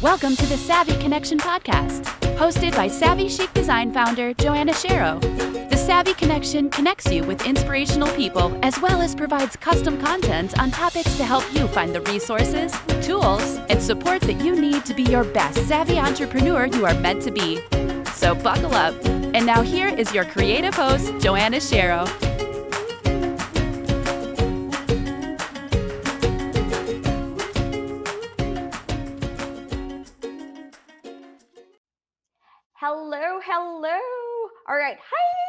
Welcome to the Savvy Connection podcast, hosted by Savvy Chic Design founder Joanna Shero. The Savvy Connection connects you with inspirational people as well as provides custom content on topics to help you find the resources, tools, and support that you need to be your best savvy entrepreneur you are meant to be. So buckle up. And now here is your creative host, Joanna Shero. All right. Hi.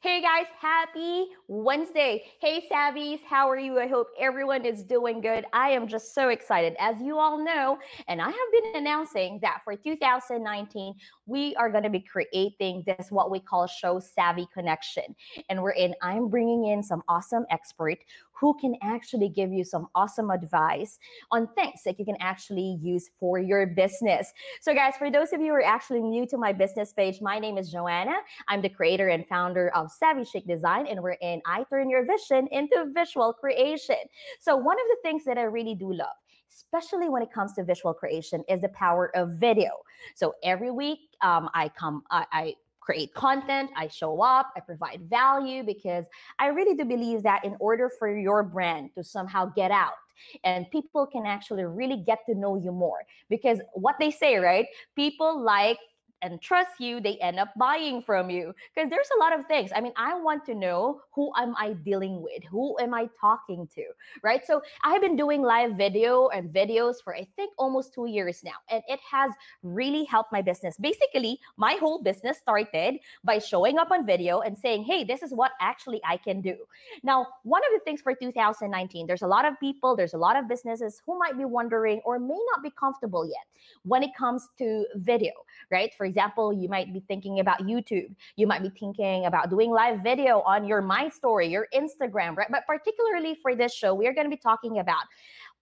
Hey guys, happy Wednesday. Hey Savvies, how are you? I hope everyone is doing good. I am just so excited. As you all know, and I have been announcing that for 2019, we are going to be creating this what we call show savvy connection. And we're in I'm bringing in some awesome expert who can actually give you some awesome advice on things that you can actually use for your business. So, guys, for those of you who are actually new to my business page, my name is Joanna. I'm the creator and founder of Savvy Chic Design, and we're in I Turn Your Vision into Visual Creation. So, one of the things that I really do love especially when it comes to visual creation, is the power of video. So every week, um, I come, I, I create content, I show up, I provide value because I really do believe that in order for your brand to somehow get out and people can actually really get to know you more because what they say, right? People like and trust you, they end up buying from you. Because there's a lot of things. I mean, I want to know who am I dealing with? Who am I talking to? Right. So I have been doing live video and videos for I think almost two years now. And it has really helped my business. Basically, my whole business started by showing up on video and saying, hey, this is what actually I can do. Now, one of the things for 2019, there's a lot of people, there's a lot of businesses who might be wondering or may not be comfortable yet when it comes to video, right? For example, you might be thinking about YouTube. You might be thinking about doing live video on your My Story, your Instagram, right? But particularly for this show, we are going to be talking about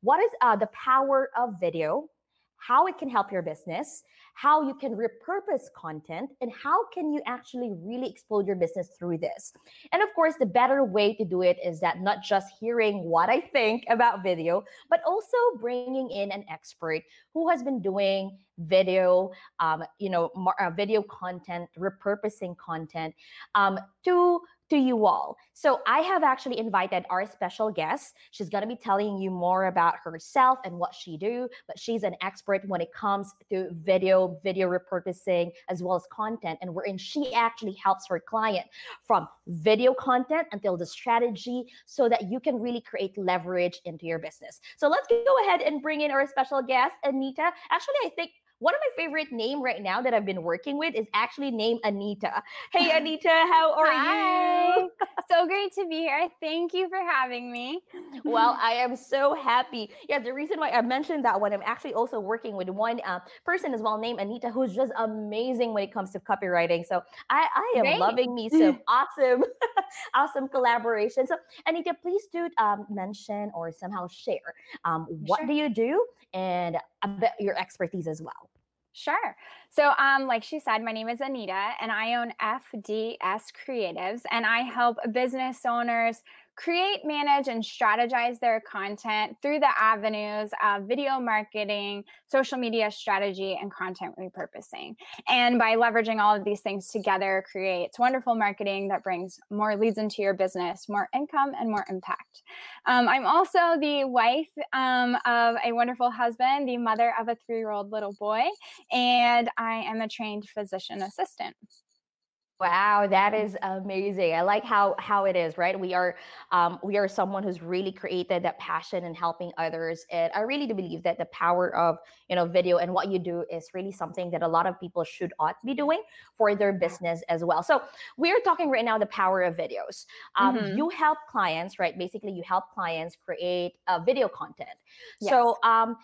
what is uh, the power of video, how it can help your business, how you can repurpose content, and how can you actually really explode your business through this. And of course, the better way to do it is that not just hearing what I think about video, but also bringing in an expert who has been doing video, um, you know, uh, video content, repurposing content um, to to you all. So I have actually invited our special guest. She's going to be telling you more about herself and what she do, but she's an expert when it comes to video, video repurposing as well as content and wherein she actually helps her client from video content until the strategy so that you can really create leverage into your business. So let's go ahead and bring in our special guest, Anita. Actually, I think one of my favorite name right now that I've been working with is actually named Anita. Hey Anita, how are Hi. you? so great to be here. Thank you for having me. well, I am so happy. Yeah, the reason why I mentioned that one, I'm actually also working with one uh, person as well named Anita, who's just amazing when it comes to copywriting. So I, I am Great. loving me some awesome, awesome collaboration. So Anita, please do um, mention or somehow share um, what Sure. do you do and a bit your expertise as well. Sure. So, um, like she said, my name is Anita, and I own FDS Creatives, and I help business owners create, manage, and strategize their content through the avenues of video marketing, social media strategy, and content repurposing. And by leveraging all of these things together, creates wonderful marketing that brings more leads into your business, more income, and more impact. Um, I'm also the wife um, of a wonderful husband, the mother of a three year old little boy, and I am a trained physician assistant. Wow, that is amazing. I like how how it is, right? We are um we are someone who's really created that passion in helping others. And I really do believe that the power of, you know, video and what you do is really something that a lot of people should ought be doing for their business as well. So we're talking right now the power of videos. Um, Mhm. you help clients, right? Basically, you help clients create uh, video content. Yes. So um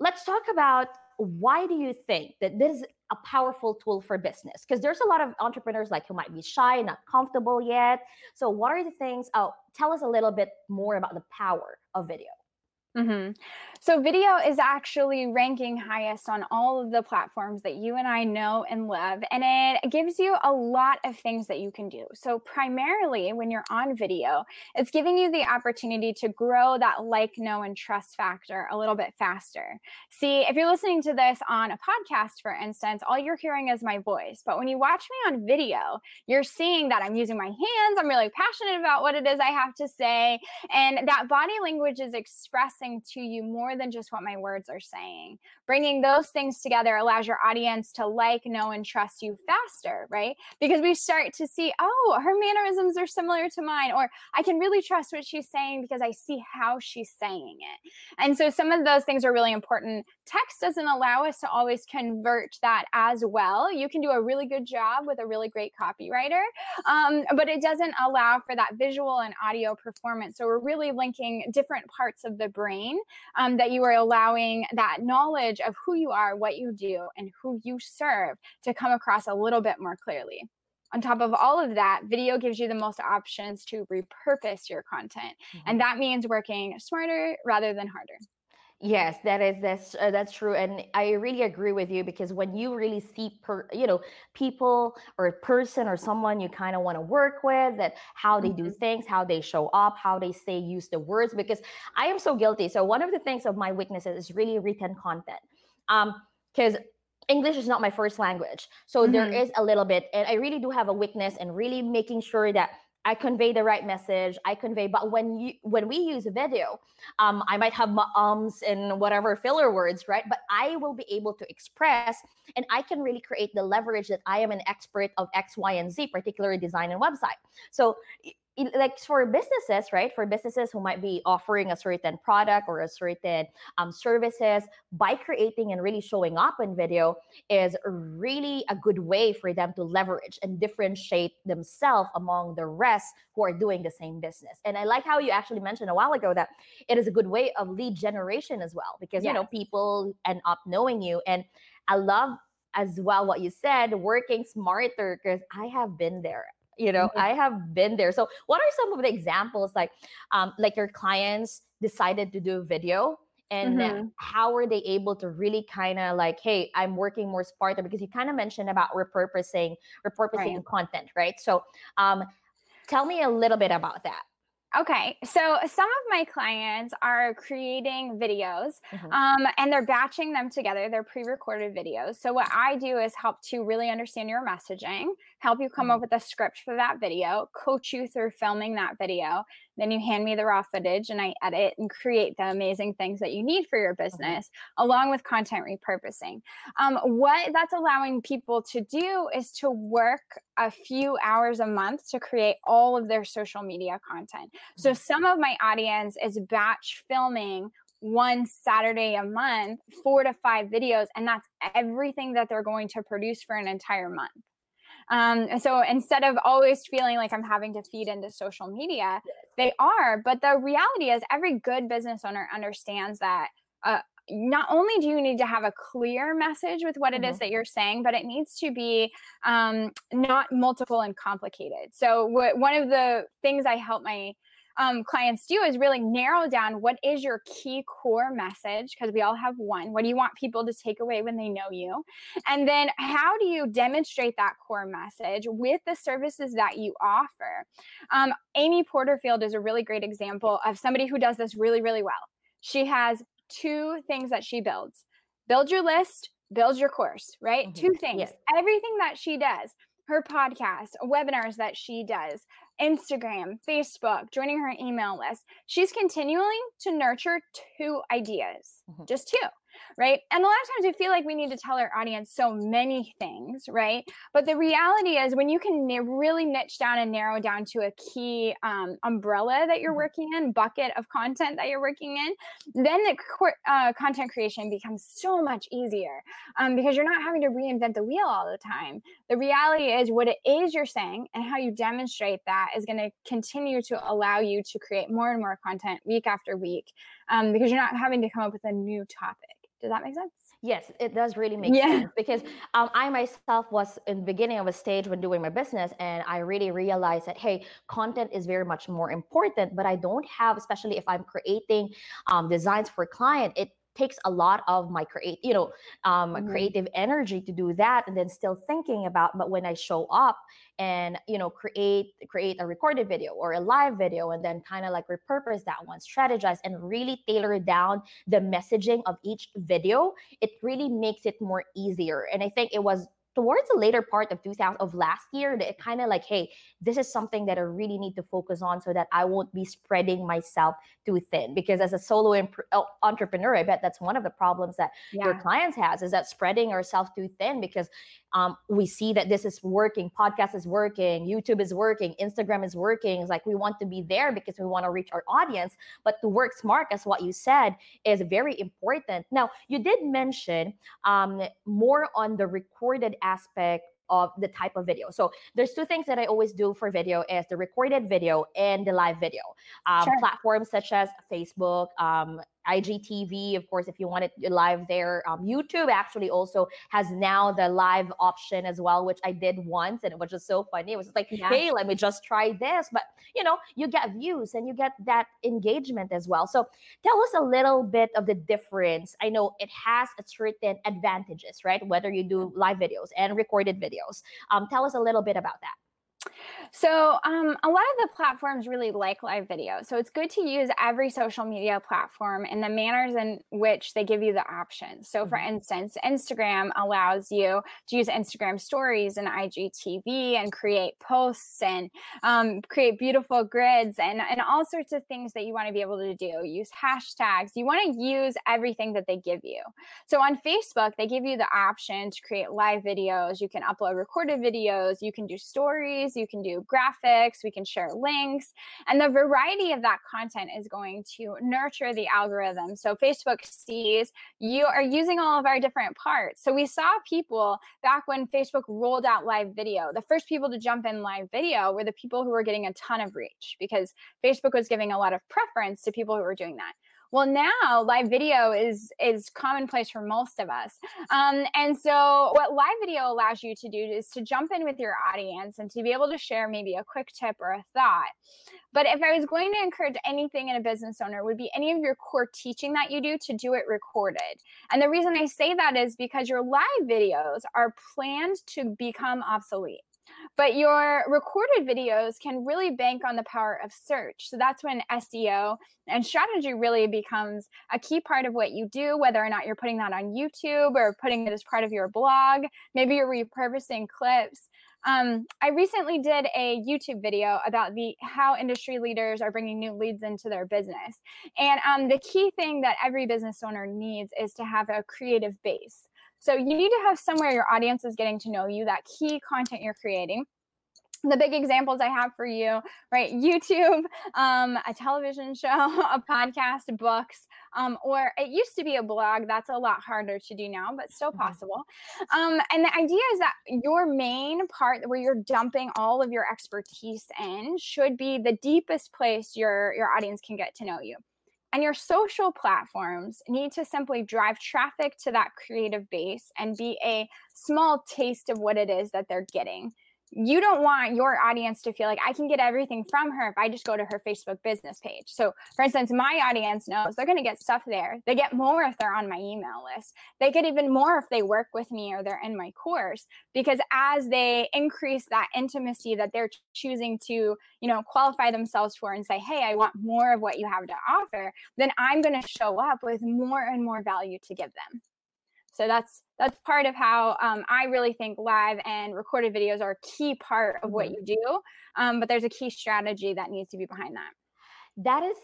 let's talk about why do you think that this is a powerful tool for business? Because there's a lot of entrepreneurs like who might be shy not comfortable yet. So what are the things oh tell us a little bit more about the power of video Mm-hmm. So, video is actually ranking highest on all of the platforms that you and I know and love. And it gives you a lot of things that you can do. So, primarily when you're on video, it's giving you the opportunity to grow that like, know, and trust factor a little bit faster. See, if you're listening to this on a podcast, for instance, all you're hearing is my voice. But when you watch me on video, you're seeing that I'm using my hands, I'm really passionate about what it is I have to say. And that body language is expressing to you more than just what my words are saying. Bringing those things together allows your audience to like, know, and trust you faster, right? Because we start to see, oh, her mannerisms are similar to mine, or I can really trust what she's saying because I see how she's saying it. And so some of those things are really important. Text doesn't allow us to always convert that as well. You can do a really good job with a really great copywriter, um, but it doesn't allow for that visual and audio performance. So we're really linking different parts of the brain um, that you are allowing that knowledge of who you are, what you do, and who you serve to come across a little bit more clearly. On top of all of that, video gives you the most options to repurpose your content. Mm-hmm. And that means working smarter rather than harder. Yes, that is that's uh, that's true, and I really agree with you because when you really see per you know people or a person or someone you kind of want to work with, that how they mm-hmm. do things, how they show up, how they say use the words. Because I am so guilty. So one of the things of my weaknesses is really written content, um, because English is not my first language, so mm-hmm. there is a little bit, and I really do have a weakness in really making sure that I convey the right message. I convey, but when you when we use a video, um, I might have my ums and whatever filler words, right? But I will be able to express, and I can really create the leverage that I am an expert of X, Y, and Z, particularly design and website. So like for businesses right for businesses who might be offering a certain product or a certain um, services by creating and really showing up in video is really a good way for them to leverage and differentiate themselves among the rest who are doing the same business. And i like how you actually mentioned a while ago that it is a good way of lead generation as well because yes. you know people end up knowing you. And i love as well what you said working smarter because i have been there you know mm-hmm. i have been there so what are some of the examples like um, like your clients decided to do video and mm-hmm. how were they able to really kind of like hey i'm working more smarter because you kind of mentioned about repurposing repurposing right. content right so um, tell me a little bit about that Okay, so some of my clients are creating videos mm-hmm. um, and they're batching them together. They're pre recorded videos. So, what I do is help to really understand your messaging, help you come mm-hmm. up with a script for that video, coach you through filming that video, then you hand me the raw footage and I edit and create the amazing things that you need for your business, mm-hmm. along with content repurposing. Um, what that's allowing people to do is to work a few hours a month to create all of their social media content. So mm-hmm. some of my audience is batch filming one Saturday a month, four to five videos, and that's everything that they're going to produce for an entire month. Um, so instead of always feeling like I'm having to feed into social media, they are. But the reality is, every good business owner understands that. Uh, not only do you need to have a clear message with what it mm-hmm. is that you're saying, but it needs to be um, not multiple and complicated. So, w- one of the things I help my um, clients do is really narrow down what is your key core message because we all have one. What do you want people to take away when they know you? And then how do you demonstrate that core message with the services that you offer? Um, amy porterfield is a really great example of somebody who does this really really well. She has two things that she builds. Build your list build your course right? Mm-hmm. two things. Yes. everything that she does her podcast, webinars that she does, Instagram, Facebook, joining her email list. She's continually to nurture two ideas, mm-hmm. just two right? And a lot of times we feel like we need to tell our audience so many things, right? But the reality is when you can really niche down and narrow down to a key um, umbrella that you're mm-hmm. working in, bucket of content that you're working in, then the uh, content creation becomes so much easier um, because you're not having to reinvent the wheel all the time. The reality is what it is you're saying and how you demonstrate that is going to continue to allow you to create more and more content week after week um, because you're not having to come up with a new topic. Does that make sense? Yes, it does really make yeah. sense because um, I myself was in the beginning of a stage when doing my business, and I really realized that hey, content is very much more important. But I don't have, especially if I'm creating um, designs for client, it takes a lot of my create you know um, mm-hmm. creative energy to do that and then still thinking about but when i show up and you know create create a recorded video or a live video and then kind of like repurpose that one strategize and really tailor down the messaging of each video it really makes it more easier and i think it was towards the later part of 2000 of last year that it kind of like hey this is something that i really need to focus on so that i won't be spreading myself too thin. Because as a solo imp- oh, entrepreneur i bet that's one of the problems that yeah. your clients has is that spreading ourselves too thin because um, we see that this is working podcast is working youtube is working instagram is working. It's like we want to be there because we want to reach our audience. But to work smart as what you said is very important. Now you did mention um, more on the recorded aspect of the type of video. So there's two things that I always do for video is the recorded video and the live video. Um, sure. Platforms such as Facebook, um, IGTV, of course, if you want it live there. Um, YouTube actually also has now the live option as well, which I did once, and it was just so funny. It was like, yeah. hey, let me just try this. But you know, you get views and you get that engagement as well. So tell us a little bit of the difference. I know it has a certain advantages, right? Whether you do live videos and recorded videos. Um, tell us a little bit about that. So, um, a lot of the platforms really like live video. So, it's good to use every social media platform in the manners in which they give you the options. So, for mm-hmm. instance, Instagram allows you to use Instagram stories and IGTV and create posts and um, create beautiful grids and, and all sorts of things that you want to be able to do. Use hashtags. You want to use everything that they give you. So, on Facebook, they give you the option to create live videos. You can upload recorded videos. You can do stories you can do graphics, we can share links, and the variety of that content is going to nurture the algorithm. So Facebook sees you are using all of our different parts. So we saw people back when Facebook rolled out live video. The first people to jump in live video were the people who were getting a ton of reach because Facebook was giving a lot of preference to people who were doing that. Well, now live video is is commonplace for most of us. Um, and so, what live video allows you to do is to jump in with your audience and to be able to share maybe a quick tip or a thought. But if I was going to encourage anything in a business owner, would be any of your core teaching that you do to do it recorded. And the reason I say that is because your live videos are planned to become obsolete. But your recorded videos can really bank on the power of search. So that's when SEO and strategy really becomes a key part of what you do, whether or not you're putting that on YouTube or putting it as part of your blog. Maybe you're repurposing clips. Um, I recently did a YouTube video about the how industry leaders are bringing new leads into their business, and um, the key thing that every business owner needs is to have a creative base. So you need to have somewhere your audience is getting to know you, that key content you're creating the big examples I have for you, right? YouTube, um, a television show, a podcast, books, um, or it used to be a blog. That's a lot harder to do now, but still mm-hmm. possible. Um, and the idea is that your main part where you're dumping all of your expertise in should be the deepest place your your audience can get to know you. And your social platforms need to simply drive traffic to that creative base and be a small taste of what it is that they're getting you don't want your audience to feel like I can get everything from her if I just go to her Facebook business page. So, for instance, my audience knows they're going to get stuff there. They get more if they're on my email list. They get even more if they work with me or they're in my course because as they increase that intimacy that they're choosing to, you know, qualify themselves for and say, "Hey, I want more of what you have to offer," then I'm going to show up with more and more value to give them. So that's that's part of how um, I really think live and recorded videos are a key part of what mm-hmm. you do. Um, but there's a key strategy that needs to be behind that. That is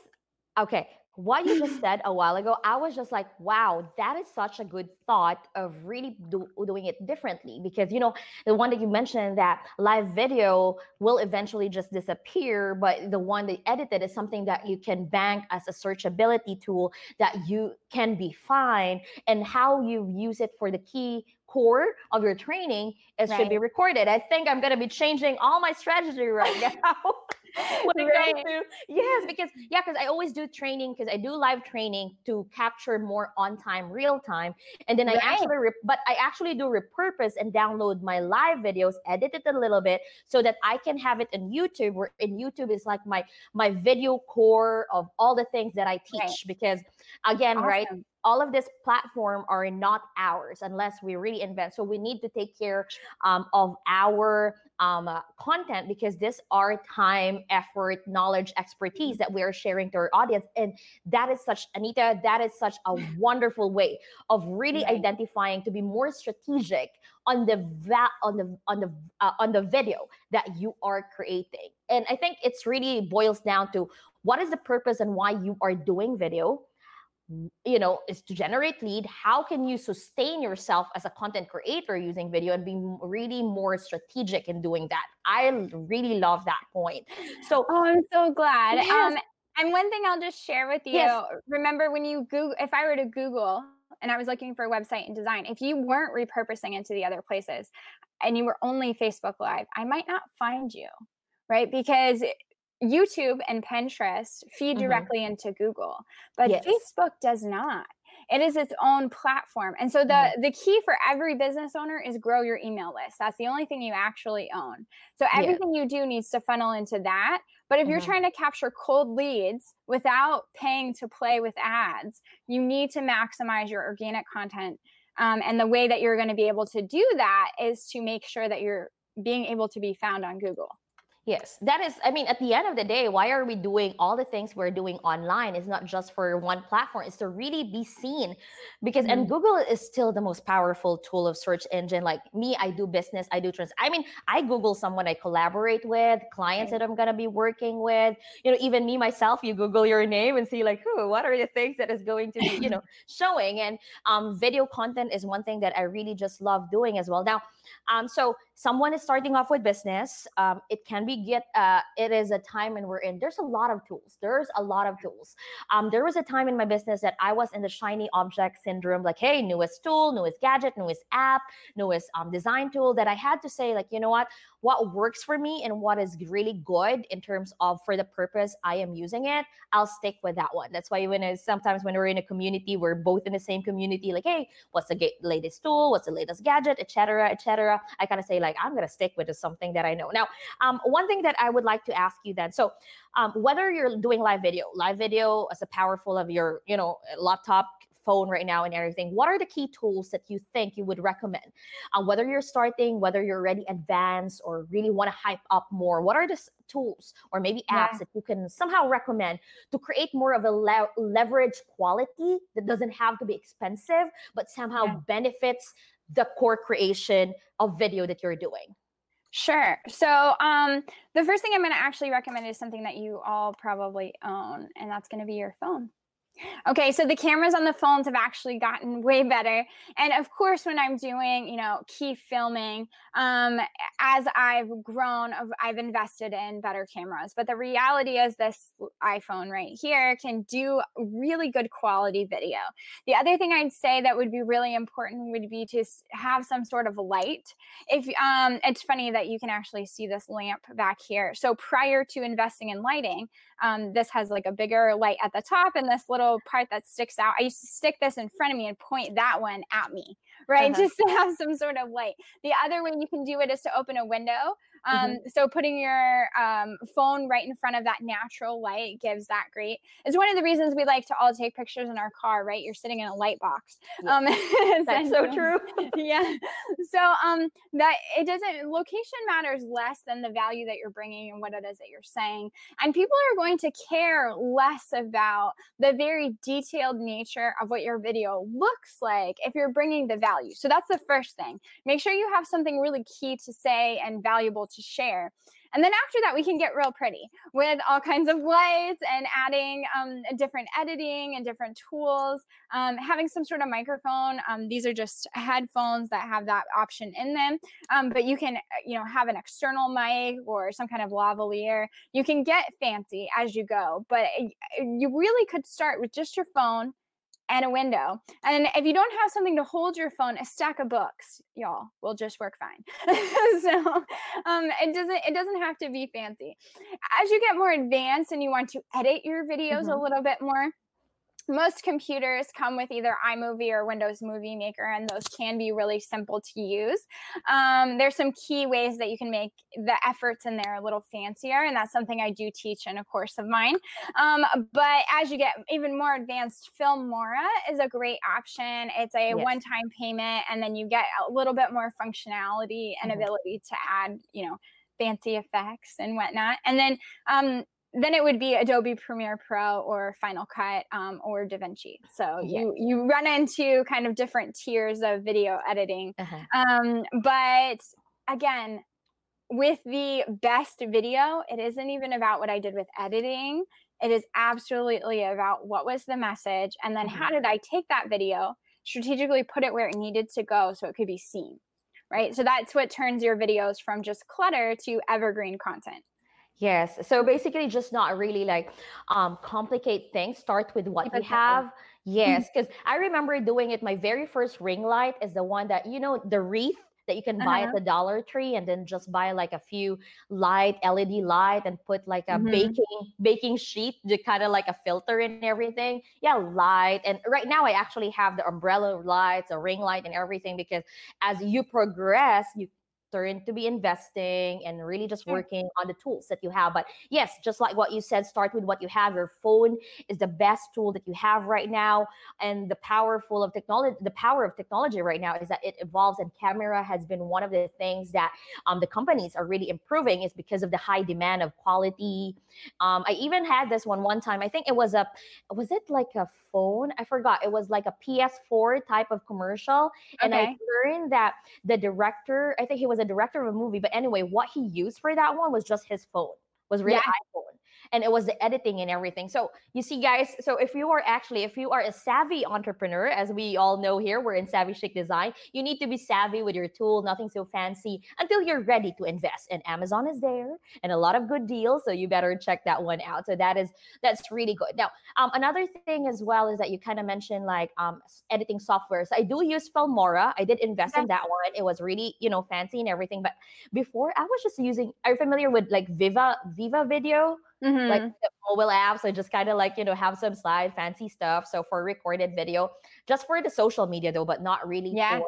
okay what you just said a while ago, I was just like, wow, that is such a good thought of really do, doing it differently. Because, you know, the one that you mentioned that live video will eventually just disappear, but the one that edited is something that you can bank as a searchability tool that you can be fine. And how you use it for the key core of your training, it right. should be recorded. I think I'm going to be changing all my strategy right now. right. to yes, because yeah, because I always do training because I do live training to capture more on time, real time, and then right. I actually, re- but I actually do repurpose and download my live videos, edit it a little bit so that I can have it in YouTube. Where in YouTube is like my my video core of all the things that I teach right. because again, awesome. right all of this platform are not ours unless we reinvent. So we need to take care um, of our um, uh, content because this are time effort knowledge expertise that we are sharing to our audience. And that is such anita that is such a wonderful way of really right. identifying to be more strategic on the va- on the on the uh, on the video that you are creating. And i think it's really boils down to what is the purpose and why you are doing video you know is to generate lead how can you sustain yourself as a content creator using video and be really more strategic in doing that i really love that point so oh i'm so glad yes. um and one thing i'll just share with you yes. remember when you google if i were to google and i was looking for a website and design if you weren't repurposing into the other places and you were only facebook live i might not find you right because YouTube and Pinterest feed mm-hmm. directly mm-hmm. into Google, but yes. Facebook does not. It is its own platform. And so the mm-hmm. the key for every business owner is grow your email list. That's the only thing you actually own. So everything yeah. you do needs to funnel into that. But if mm-hmm. you're trying to capture cold leads without paying to play with ads, you need to maximize your organic content. Um, and the way that you're going to be able to do that is to make sure that you're being able to be found on Google. Yes, that is, I mean, at the end of the day, why are we doing all the things we're doing online? It's not just for one platform, it's to really be seen. Because, mm-hmm. and Google is still the most powerful tool of search engine. Like me, I do business, I do trans. I mean, I Google someone I collaborate with, clients that I'm going to be working with. You know, even me myself, you Google your name and see, like, who, what are the things that is going to be, you know, showing. And um, video content is one thing that I really just love doing as well. Now, um, so someone is starting off with business. Um, it can be get. Uh, it is a time when we're in. There's a lot of tools. There's a lot of tools. Um, there was a time in my business that I was in the shiny object syndrome. Like, hey, newest tool, newest gadget, newest app, newest um, design tool. That I had to say, like, you know what? what works for me and what is really good in terms of for the purpose I am using it, I'll stick with that one. That's why when sometimes when we're in a community, we're both in the same community, like, hey, what's the latest tool? What's the latest gadget, etc., etc. I kind of say like, I'm gonna stick with something that I know. Now, um, one thing that I would like to ask you then, so um, whether you're doing live video, live video as a powerful of your, you know, laptop phone right now and everything what are the key tools that you think you would recommend uh, whether you're starting whether you're already advanced or really want to hype up more what are the tools or maybe apps yeah. that you can somehow recommend to create more of a le- leverage quality that doesn't have to be expensive but somehow yeah. benefits the core creation of video that you're doing Sure. So, um, the first thing I'm going to actually recommend is something that you all probably own, and that's going to be your phone. Okay, so the cameras on the phones have actually gotten way better. And of course, when I'm doing, you know, key filming, um, as I've grown, I've invested in better cameras. But the reality is, this iPhone right here can do really good quality video. The other thing I'd say that would be really important would be to have some sort of light. If um, it's funny that you can actually see this lamp back here. So prior to investing in lighting, um, this has like a bigger light at the top and this little part that sticks out. I used to stick this in front of me and point that one at me, right? Uh-huh. Just to have some sort of light. The other way you can do it is to open a window. Um, mm-hmm. So putting your um, phone right in front of that natural light gives that great. It's one of the reasons we like to all take pictures in our car, right? You're sitting in a light box. Um, That's so true. yeah. So um, that it doesn't. Location matters less than the value that you're bringing and what it is that you're saying. And people are going to care less about the very detailed nature of what your video looks like if you're bringing the value. So that's the first thing. Make sure you have something really key to say and valuable to share. And then after that, we can get real pretty with all kinds of lights and adding um, different editing and different tools. Um, having some sort of microphone. Um, these are just headphones that have that option in them. Um, but you can, uh, you know, have an external mic or some kind of lavalier. You can get fancy as you go, but uh, you really could start with just your phone and a window. And if you don't have something to hold your phone, a stack of books, y'all, will just work fine. so um, it doesn't it doesn't have to be fancy. As you get more advanced and you want to edit your videos mm-hmm. a little bit more, most computers come with either iMovie or Windows Movie Maker, and those can be really simple to use. Um, there's some key ways that you can make the efforts in there a little fancier, and that's something I do teach in a course of mine. Um, but as you get even more advanced, Filmora is a great option. It's a yes. one-time payment, and then you get a little bit more functionality and mm-hmm. ability to add, you know, fancy effects and whatnot. And then um, then it would be Adobe Premiere Pro or Final Cut um, or DaVinci. So you you run into kind of different tiers of video editing. Uh-huh. Um, but again, with the best video, it isn't even about what I did with editing. It is absolutely about what was the message, and then how mm-hmm. did I take that video, strategically put it where it needed to go so it could be seen. Right. So that's what turns your videos from just clutter to evergreen content. Yes. So basically, just not really like um, complicate things. Start with what you have. Yes, because I remember doing it. My very first ring light is the one that you know the wreath that you can buy uh-huh. at the Dollar Tree, and then just buy like a few light LED light and put like a mm-hmm. baking baking sheet, to kind of like a filter and everything. Yeah, light. And right now, I actually have the umbrella lights, a ring light, and everything because as you progress, you turn to be investing and really just working on the tools that you have. But yes, just like what you said, start with what you have. Your phone is the best tool that you have right now. And the powerful of technology, the power of technology right now is that it evolves and camera has been one of the things that um, the companies are really improving is because of the high demand of quality. Um, I even had this one one time. I think it was a, was it like a phone? I forgot. It was like a PS4 type of commercial. Okay. And I learned that the director, I think he was a director of a movie, but anyway, what he used for that one was just his phone, was really yeah. iPhone and it was the editing and everything. So you see, guys, so if you are actually, if you are a savvy entrepreneur, as we all know here, we're in Savvy Chic Design, you need to be savvy with your tool, nothing so fancy until you're ready to invest. And Amazon is there and a lot of good deals. So you better check that one out. So that is that's really good. Now, um, another thing as well is that you kind of mentioned like um editing software. So I do use Filmora. I did invest in that one. It was really, you know, fancy and everything. But before I was just using, are you familiar with like Viva Viva Video? Mm-hmm. like the mobile apps. I just kind of like, you know, have some slide fancy stuff. So for recorded video, just for the social media though, but not really yeah. for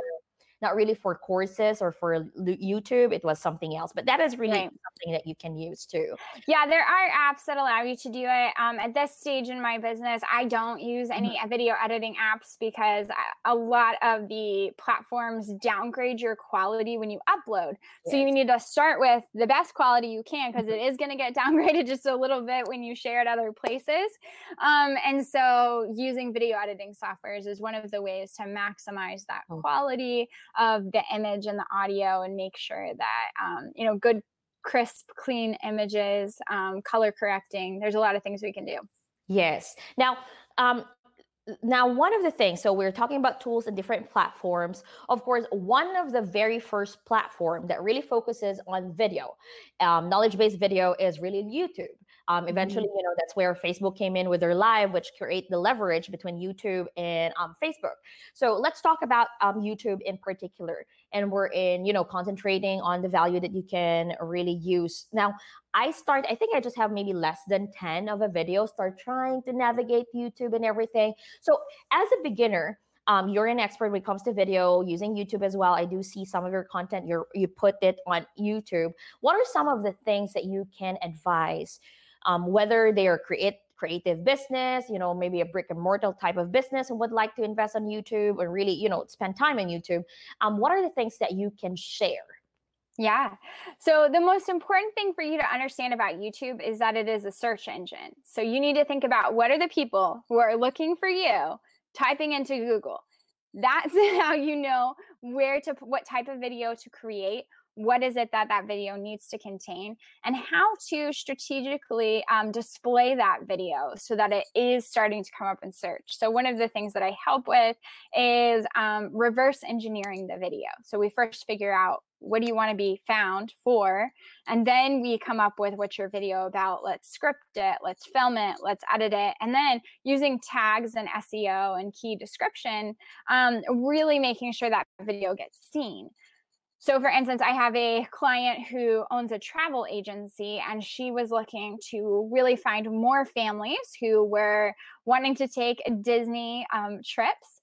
not really for courses or for YouTube. It was something else, but that is really right. something that you can use too. Yeah, there are apps that allow you to do it. Um, at this stage in my business, I don't use any mm-hmm. video editing apps because a lot of the platforms downgrade your quality when you upload. Yes. So you need to start with the best quality you can because mm-hmm. is going to get downgraded just a little bit when you share it other places. Um, and so using video editing softwares is one of the ways to maximize that oh. quality of the image and the audio and make sure that um, you know good crisp clean images um, color correcting there's a lot of things we can do. Yes. Now um, now one of the things so we're talking about tools and different platforms. Of course one of the very first platform that really focuses on video um, knowledge based video is really youtube um, eventually, mm-hmm. you know, that's where Facebook came in with their live, which create the leverage between YouTube and um, Facebook. So let's talk about um, YouTube in particular. And we're in, you know, concentrating on the value that you can really use. Now, I start, I think I just have maybe less than 10 of a video, start trying to navigate YouTube and everything. So as a beginner, um, you're an expert when it comes to video using youtube as well i do see some of your content you you put it on youtube what are some of the things that you can advise um, whether they are create creative business, you know, maybe a brick and mortar type of business and would like to invest on YouTube or really, you know, spend time on YouTube. Um, what are the things that you can share? Yeah. So the most important thing for you to understand about YouTube is that it is a search engine. So you need to think about what are the people who are looking for you typing into Google. That's how you know where to what type of video to create what is it that that video needs to contain and how to strategically um, display that video so that it is starting to come up in search. So one of the things that i help with is um, reverse engineering the video. So we first figure out what do you want to be found for and then we come up with what's your video about let's script it let's film it let's edit it and then using tags and seo and key description um, really making sure that video gets seen so, for instance, I have a client who owns a travel agency, and she was looking to really find more families who were wanting to take Disney um, trips.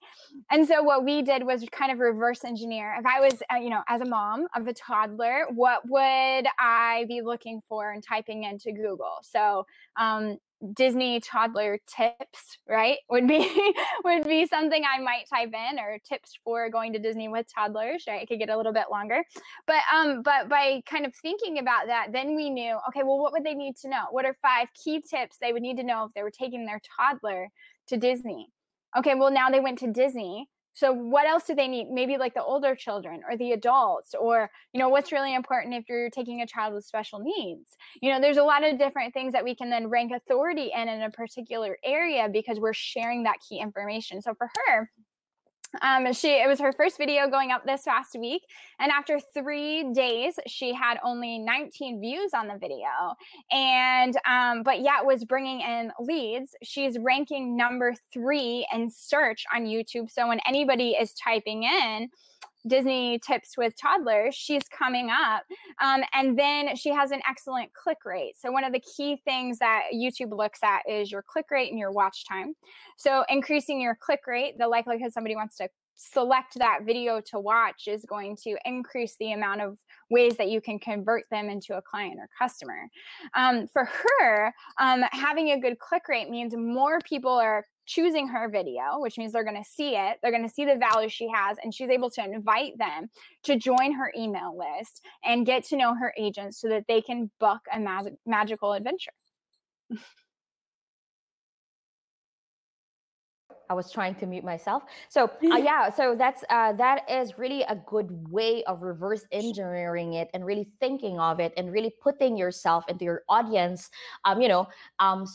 And so, what we did was kind of reverse engineer. If I was, uh, you know, as a mom of a toddler, what would I be looking for and typing into Google? So, um, Disney toddler tips, right? Would be would be something I might type in or tips for going to Disney with toddlers, right? It could get a little bit longer. But um but by kind of thinking about that, then we knew, okay, well what would they need to know? What are five key tips they would need to know if they were taking their toddler to Disney? Okay, well now they went to Disney so what else do they need? Maybe like the older children or the adults or you know what's really important if you're taking a child with special needs? You know there's a lot of different things that we can then rank authority in in a particular area because we're sharing that key information. So for her um, she it was her first video going up this past week, and after three days, she had only 19 views on the video. And um, but yet was bringing in leads. She's ranking number three in search on YouTube. So when anybody is typing in Disney tips with toddlers, she's coming up. Um, and then she has an excellent click rate. So, one of the key things that YouTube looks at is your click rate and your watch time. So, increasing your click rate, the likelihood somebody wants to select that video to watch is going to increase the amount of ways that you can convert them into a client or customer. Um, for her, um, having a good click rate means more people are choosing her video, which means they're going to see it, they're going to see the value she has, and she's able to invite them to join her email list and get to know her agents so that they can book a mag- magical adventure. I was trying to mute myself. So uh, yeah, so that's uh, that is really a good way of reverse engineering it and really thinking of it and really putting yourself into your audience, um, you know, um,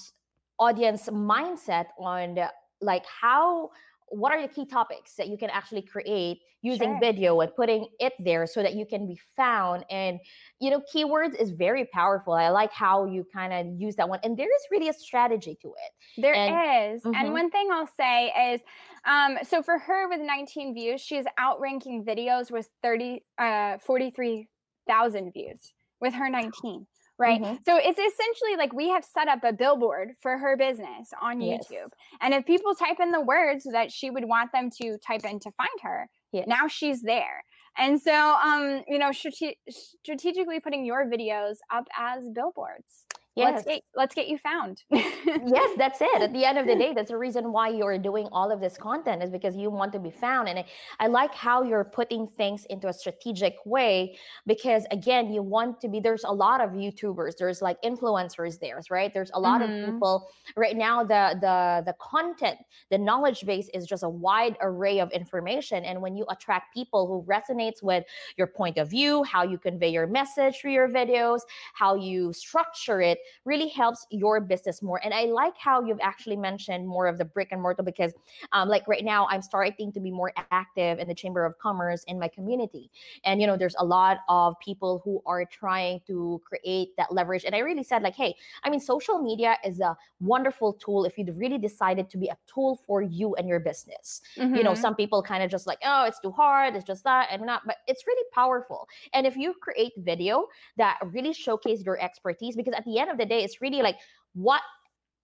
audience mindset on like how what are the key topics that you can actually create using sure. video and putting it there so that you can be found? And you know keywords is very powerful. I like how you kind of use that one and there is really a strategy to it. There and, is, mm-hmm. and one thing i'll say is um so for her with 19 views she's outranking videos with 30 uh 43,000 views with her 19 right? Mm-hmm. So it's essentially like we have set up a billboard for her business on yes. YouTube. And if people type in the words that she would want them to type in to find her, yes. now she's there. And so, um, you know, strate- strategically putting your videos up as billboards yes. let's get let's get you found. Yes that's it. At the end of the day that's the reason why you're doing all of this content is because you want to be found. And I, I like how you're putting things into a strategic way because again you want to be there's a lot of youtubers there's like influencers there right? There's a lot mm-hmm. of people. Right now the the the content the knowledge base is just a wide array of information. And when you attract people who resonates with your point of view how you convey your message through your videos how you structure it really helps your business more. And I like how you've actually mentioned more of the brick and mortar because, um, like right now, I'm starting to be more active in the Chamber of Commerce in my community. And, you know, there's a lot of people who are trying to create that leverage. And I really said, like, hey, I mean, social media is a wonderful tool if you really decided to be a tool for you and your business. Mm-hmm. You know, mm-hmm. some people kind of just like, oh, it's too hard, it's just that, and not, but it's really powerful. And if you create video that really showcase your expertise, because at the end of of the day, it's really like what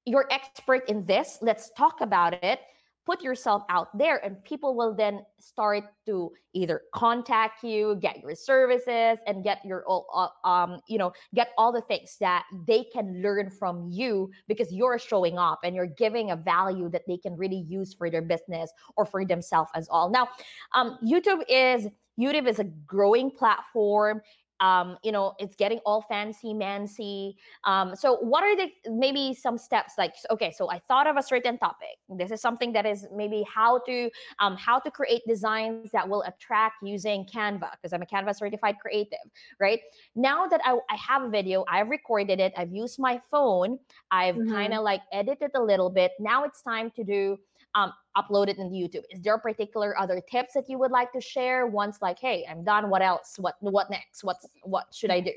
you're expert in this. Let's talk about it. Put yourself out there, and people will then start to either contact you, get your services, and get your uh, um, you know, get all the things that they can learn from you because you're showing up and you're giving a value that they can really use for their business or for themselves as all. Now, um, YouTube is YouTube is a growing platform um, you know it's getting all fancy mancy um, so what are the maybe some steps like okay so i thought of a certain topic this is something that is maybe how to um, how to create designs that will attract using canva because i'm a canva certified creative right now that I, I have a video i've recorded it i've used my phone i've mm-hmm. kind of like edited a little bit now it's time to do um, upload it YouTube. Is there particular other tips that you would like to share? Once like, hey, I'm done. What else? What what next? What's what should I mm-hmm. do?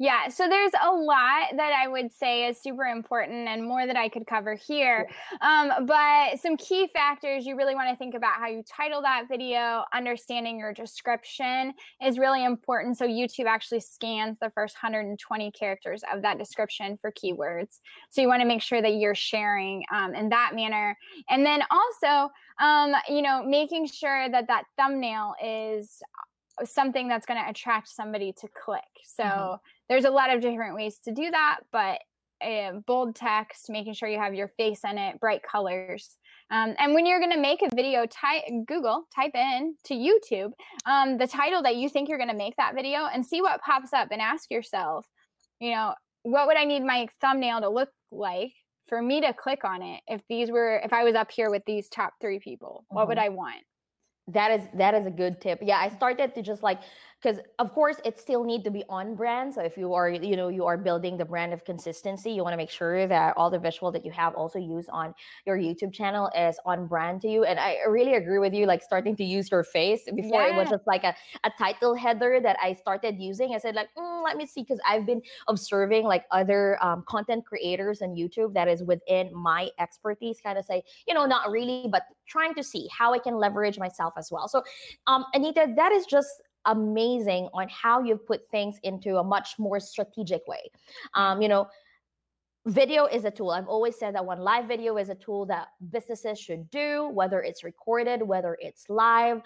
Yeah, so there's a lot that I would say is super important and more that I could cover here. Um, but some key factors you really want to think about how you title that video, understanding your description is really important. So YouTube actually scans the first 120 characters of that description for keywords. So you want to make sure that you're sharing um, in that manner. And then also, um, you know, making sure that that thumbnail is something that's going to attract somebody to click. So mm-hmm. There's a lot of different ways to do that, but uh, bold text, making sure you have your face in it, bright colors. Um, and when you're going to make a video, type Google, type in to YouTube um, the title that you think you're going to make that video and see what pops up and ask yourself, you know, what would I need my thumbnail to look like for me to click on it if these were if I was up here with these top three people? What mm-hmm. would I want? that is that is a good tip yeah i started to just like because of course it still need to be on brand. So if you are you know you are building the brand of consistency you want to make sure that all the visual that you have also used on your youtube channel is on brand to you. And i really agree with you like starting to use your face. Before yeah. it was just like a, a title header that i started using. I said like mm, let me see because i've been observing like other um, content creators on youtube that is within my expertise kind of say you know not really but trying to see how i can leverage myself as well. So um anita that is just amazing on how you've put things into a much more strategic way. Um, you know, video is a tool. I've always said that one live video is a tool that businesses should do, whether it's recorded, whether it's live.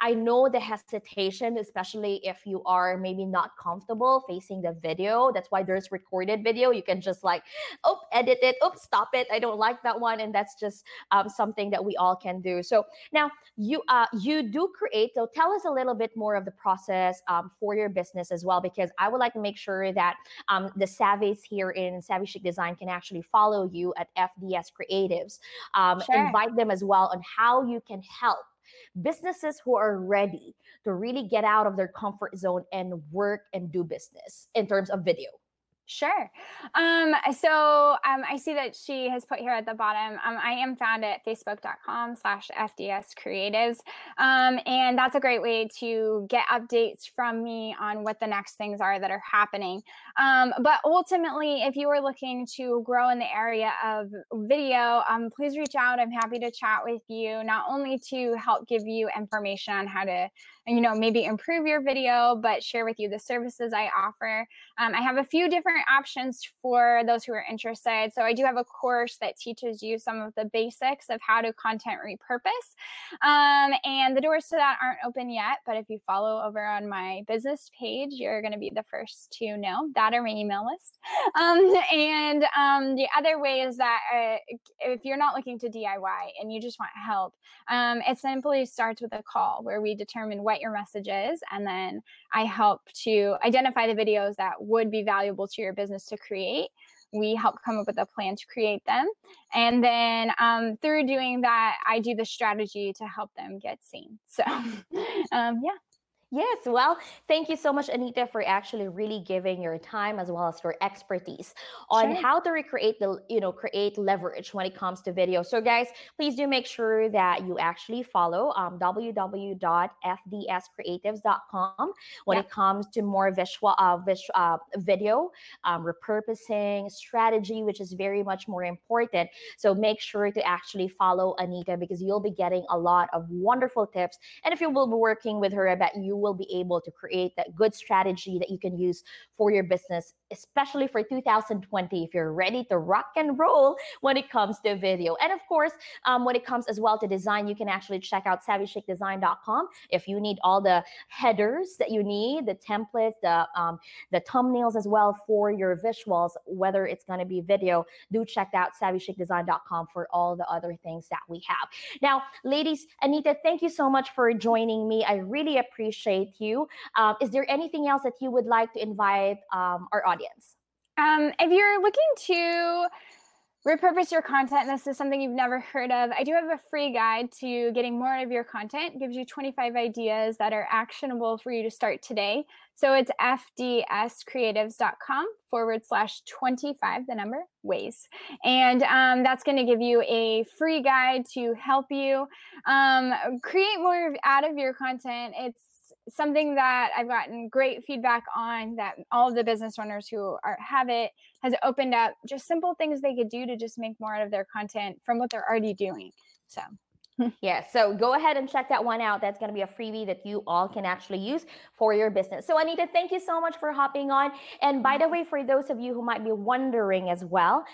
I know the hesitation, especially if you are maybe not comfortable facing the video. That's why there's recorded video. You can just like, oh, edit it, oh, stop it. I don't like that one, and that's just um, something that we all can do. So now you uh, you do create. So tell us a little bit more of the process um, for your business as well, because I would like to make sure that um, the savvies here in Savvy Chic Design design can actually follow you at FDS Creatives. Um, sure. Invite them as well on how you can help businesses who are ready to really get out of their comfort zone and work and do business in terms of video. Sure. Um, so um, I see that she has put here at the bottom. Um, I am found at facebook.com slash FDS creatives. Um, and that's a great way to get updates from me on what the next things are that are happening. Um, but ultimately, if you are looking to grow in the area of video, um, please reach out. I'm happy to chat with you, not only to help give you information on how to you know maybe improve your video but share with you the services i offer i have a few different options for those who are interested. So i do have a course that teaches you some of the basics of how to content repurpose. Um, and the doors to that aren't open yet but if you follow over on my business page you're going to be the first to know. That or my email list. Um, and um, the other way is that uh, if you're not looking to diy and you just want help um, it simply starts with a call where we determine what your message is. And then I help to identify the videos that would be valuable to your business to create. We help come up with a plan to create them. And then um, through doing that, I do the strategy to help them get seen. So, um, yeah. Yes, well, thank you so much, Anita, for actually really giving your time as well as your expertise on sure. how to recreate the, you know, create leverage when it comes to video. So, guys, please do make sure that you actually follow um, www.fdscreatives.com when it comes to more visual, uh, visual uh, video um, repurposing strategy, which is very much more important. So, make sure to actually follow Anita because you'll be getting a lot of wonderful tips. And if you will be working with her, I bet you will be able to create that good strategy that you can use for your business especially for 2020 if you're ready to rock and roll when it comes to video. And of course, um, when it comes as well to design, you can actually check out savvychicdesign.com if you need all the headers that you need, the templates, the um, the thumbnails as well for your visuals, whether it's going to be video. Do check out savvychicdesign.com for all the other things that we have. Now, ladies, Anita, thank you so much for joining me. I really appreciate you. Um, is there anything else that you would like to invite um, our audience? Um, if you're looking to repurpose your content this is something you've never heard of i do have a free guide to getting more out of your content. It gives you 25 ideas that are actionable for you to start today. So it's fdscreatives.com forward slash 25 the number ways. And um, that's going to give you a free guide to help you um, create more out of your content. It's something that I've gotten great feedback on that all of the business owners who are have it has opened up just simple things they could do to just make more out of their content from what they're already doing. So yeah, so go ahead and check that one out. That's going to be a freebie that you all can actually use for your business. So, Anita, thank you so much for hopping on. And by mm-hmm. the way, for those of you who might be wondering as well,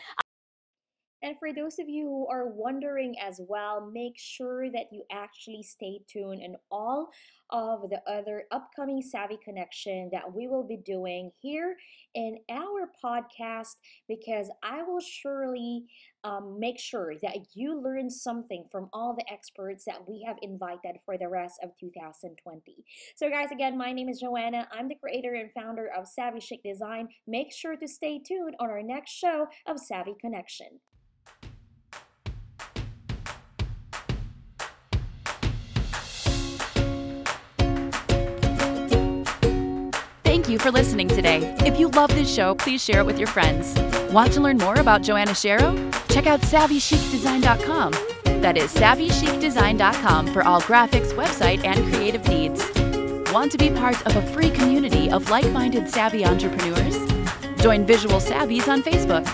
and for those of you who are wondering as well, make sure that you actually stay tuned and all of the other upcoming Savvy Connection that we will be doing here in our podcast because I will surely um, make sure that you learn something from all the experts that we have invited for the rest of 2020. So, guys, again, my name is Joanna. I'm the creator and founder of Savvy Chic Design. Make sure to stay tuned on our next show of Savvy Connection. Thank you for listening today. If you love this show, please share it with your friends. Want to learn more about Joanna Shero? Check out SavvyChicDesign.com. That is SavvyChicDesign.com for all graphics, website, and creative needs. Want to be part of a free community of like minded savvy entrepreneurs? Join Visual Savvies on Facebook.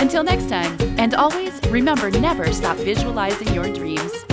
Until next time, and always remember never stop visualizing your dreams.